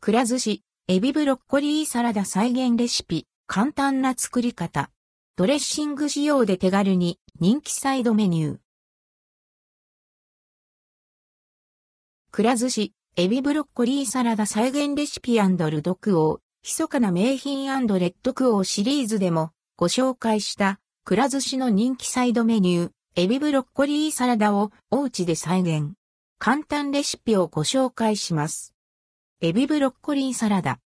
くら寿司、エビブロッコリーサラダ再現レシピ、簡単な作り方。ドレッシング仕様で手軽に人気サイドメニュー。くら寿司、エビブロッコリーサラダ再現レシピルドクオー、密かな名品レッドクオーシリーズでもご紹介したくら寿司の人気サイドメニュー、エビブロッコリーサラダをお家で再現。簡単レシピをご紹介します。エビブロッコリーサラダ。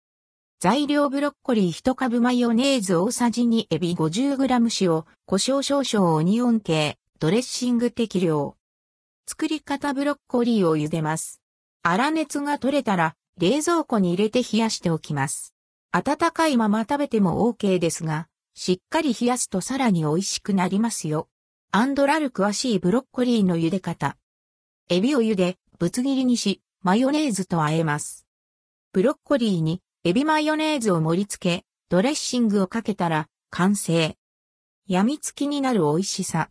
材料ブロッコリー1株マヨネーズ大さじ2エビ 50g 塩、胡椒少々オニオン系、ドレッシング適量。作り方ブロッコリーを茹でます。粗熱が取れたら、冷蔵庫に入れて冷やしておきます。温かいまま食べても OK ですが、しっかり冷やすとさらに美味しくなりますよ。アンドラル詳しいブロッコリーの茹で方。エビを茹で、ぶつ切りにし、マヨネーズと和えます。ブロッコリーにエビマヨネーズを盛り付け、ドレッシングをかけたら完成。病みつきになる美味しさ。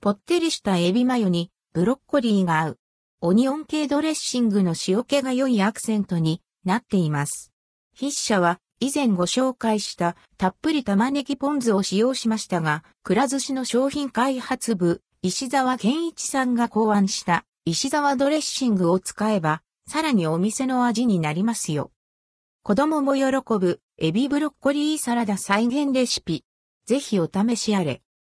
ぽってりしたエビマヨにブロッコリーが合う。オニオン系ドレッシングの塩気が良いアクセントになっています。筆者は以前ご紹介したたっぷり玉ねぎポン酢を使用しましたが、くら寿司の商品開発部、石沢健一さんが考案した石沢ドレッシングを使えば、さらにお店の味になりますよ。子供も喜ぶエビブロッコリーサラダ再現レシピ。ぜひお試しあれ。